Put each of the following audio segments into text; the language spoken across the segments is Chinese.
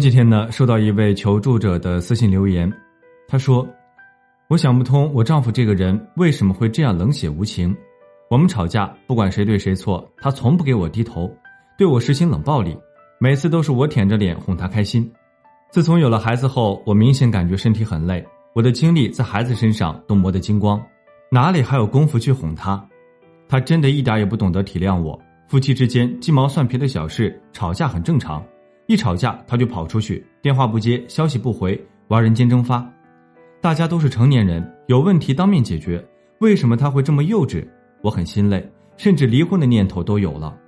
前几天呢，收到一位求助者的私信留言，他说：“我想不通，我丈夫这个人为什么会这样冷血无情？我们吵架，不管谁对谁错，他从不给我低头，对我实行冷暴力，每次都是我舔着脸哄他开心。自从有了孩子后，我明显感觉身体很累，我的精力在孩子身上都磨得精光，哪里还有功夫去哄他？他真的一点也不懂得体谅我。夫妻之间鸡毛蒜皮的小事，吵架很正常。”一吵架，他就跑出去，电话不接，消息不回，玩人间蒸发。大家都是成年人，有问题当面解决。为什么他会这么幼稚？我很心累，甚至离婚的念头都有了。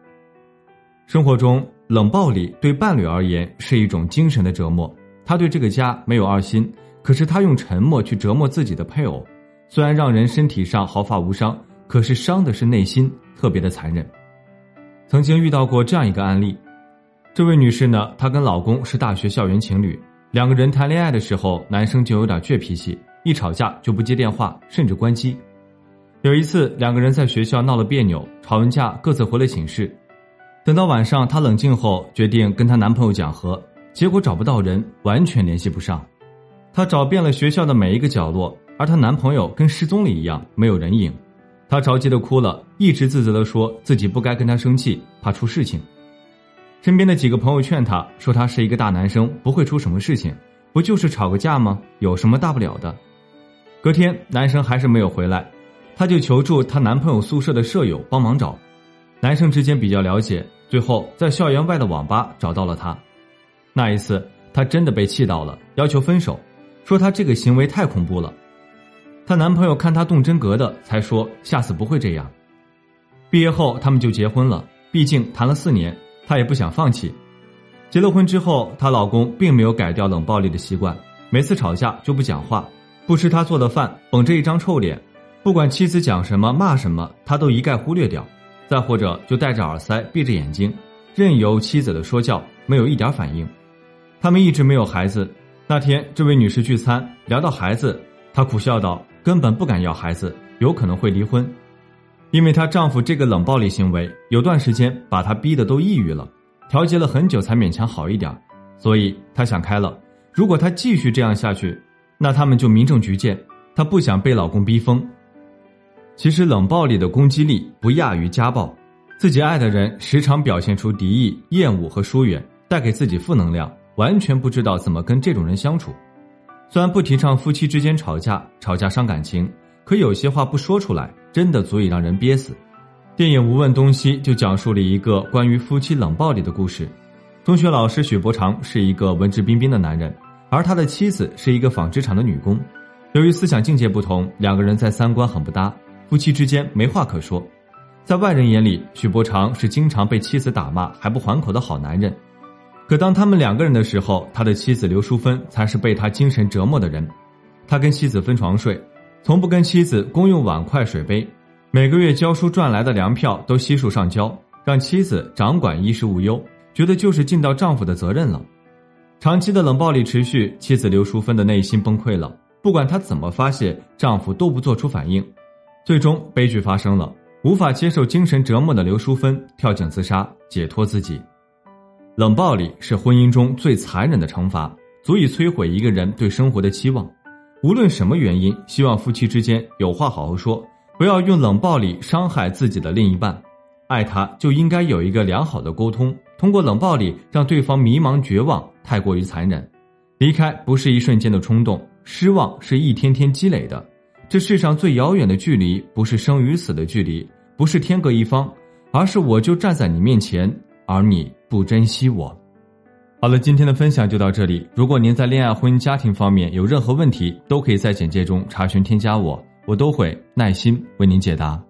生活中，冷暴力对伴侣而言是一种精神的折磨。他对这个家没有二心，可是他用沉默去折磨自己的配偶。虽然让人身体上毫发无伤，可是伤的是内心，特别的残忍。曾经遇到过这样一个案例。这位女士呢，她跟老公是大学校园情侣，两个人谈恋爱的时候，男生就有点倔脾气，一吵架就不接电话，甚至关机。有一次，两个人在学校闹了别扭，吵完架各自回了寝室。等到晚上，她冷静后决定跟她男朋友讲和，结果找不到人，完全联系不上。她找遍了学校的每一个角落，而她男朋友跟失踪了一样，没有人影。她着急的哭了，一直自责的说自己不该跟他生气，怕出事情。身边的几个朋友劝她说：“他是一个大男生，不会出什么事情，不就是吵个架吗？有什么大不了的？”隔天，男生还是没有回来，她就求助她男朋友宿舍的舍友帮忙找。男生之间比较了解，最后在校园外的网吧找到了他。那一次，她真的被气到了，要求分手，说她这个行为太恐怖了。她男朋友看她动真格的，才说下次不会这样。毕业后，他们就结婚了，毕竟谈了四年。她也不想放弃，结了婚之后，她老公并没有改掉冷暴力的习惯，每次吵架就不讲话，不吃她做的饭，绷着一张臭脸，不管妻子讲什么骂什么，他都一概忽略掉，再或者就戴着耳塞闭着眼睛，任由妻子的说教，没有一点反应。他们一直没有孩子，那天这位女士聚餐聊到孩子，她苦笑道：“根本不敢要孩子，有可能会离婚。”因为她丈夫这个冷暴力行为，有段时间把她逼得都抑郁了，调节了很久才勉强好一点，所以她想开了。如果她继续这样下去，那他们就民政局见。她不想被老公逼疯。其实冷暴力的攻击力不亚于家暴，自己爱的人时常表现出敌意、厌恶和疏远，带给自己负能量，完全不知道怎么跟这种人相处。虽然不提倡夫妻之间吵架，吵架伤感情。可有些话不说出来，真的足以让人憋死。电影《无问东西》就讲述了一个关于夫妻冷暴力的故事。中学老师许伯常是一个文质彬彬的男人，而他的妻子是一个纺织厂的女工。由于思想境界不同，两个人在三观很不搭，夫妻之间没话可说。在外人眼里，许伯常是经常被妻子打骂还不还口的好男人。可当他们两个人的时候，他的妻子刘淑芬才是被他精神折磨的人。他跟妻子分床睡。从不跟妻子共用碗筷水杯，每个月教书赚来的粮票都悉数上交，让妻子掌管衣食无忧，觉得就是尽到丈夫的责任了。长期的冷暴力持续，妻子刘淑芬的内心崩溃了，不管她怎么发泄，丈夫都不做出反应，最终悲剧发生了。无法接受精神折磨的刘淑芬跳井自杀，解脱自己。冷暴力是婚姻中最残忍的惩罚，足以摧毁一个人对生活的期望。无论什么原因，希望夫妻之间有话好好说，不要用冷暴力伤害自己的另一半。爱他就应该有一个良好的沟通，通过冷暴力让对方迷茫绝望，太过于残忍。离开不是一瞬间的冲动，失望是一天天积累的。这世上最遥远的距离，不是生与死的距离，不是天各一方，而是我就站在你面前，而你不珍惜我。好了，今天的分享就到这里。如果您在恋爱、婚姻、家庭方面有任何问题，都可以在简介中查询添加我，我都会耐心为您解答。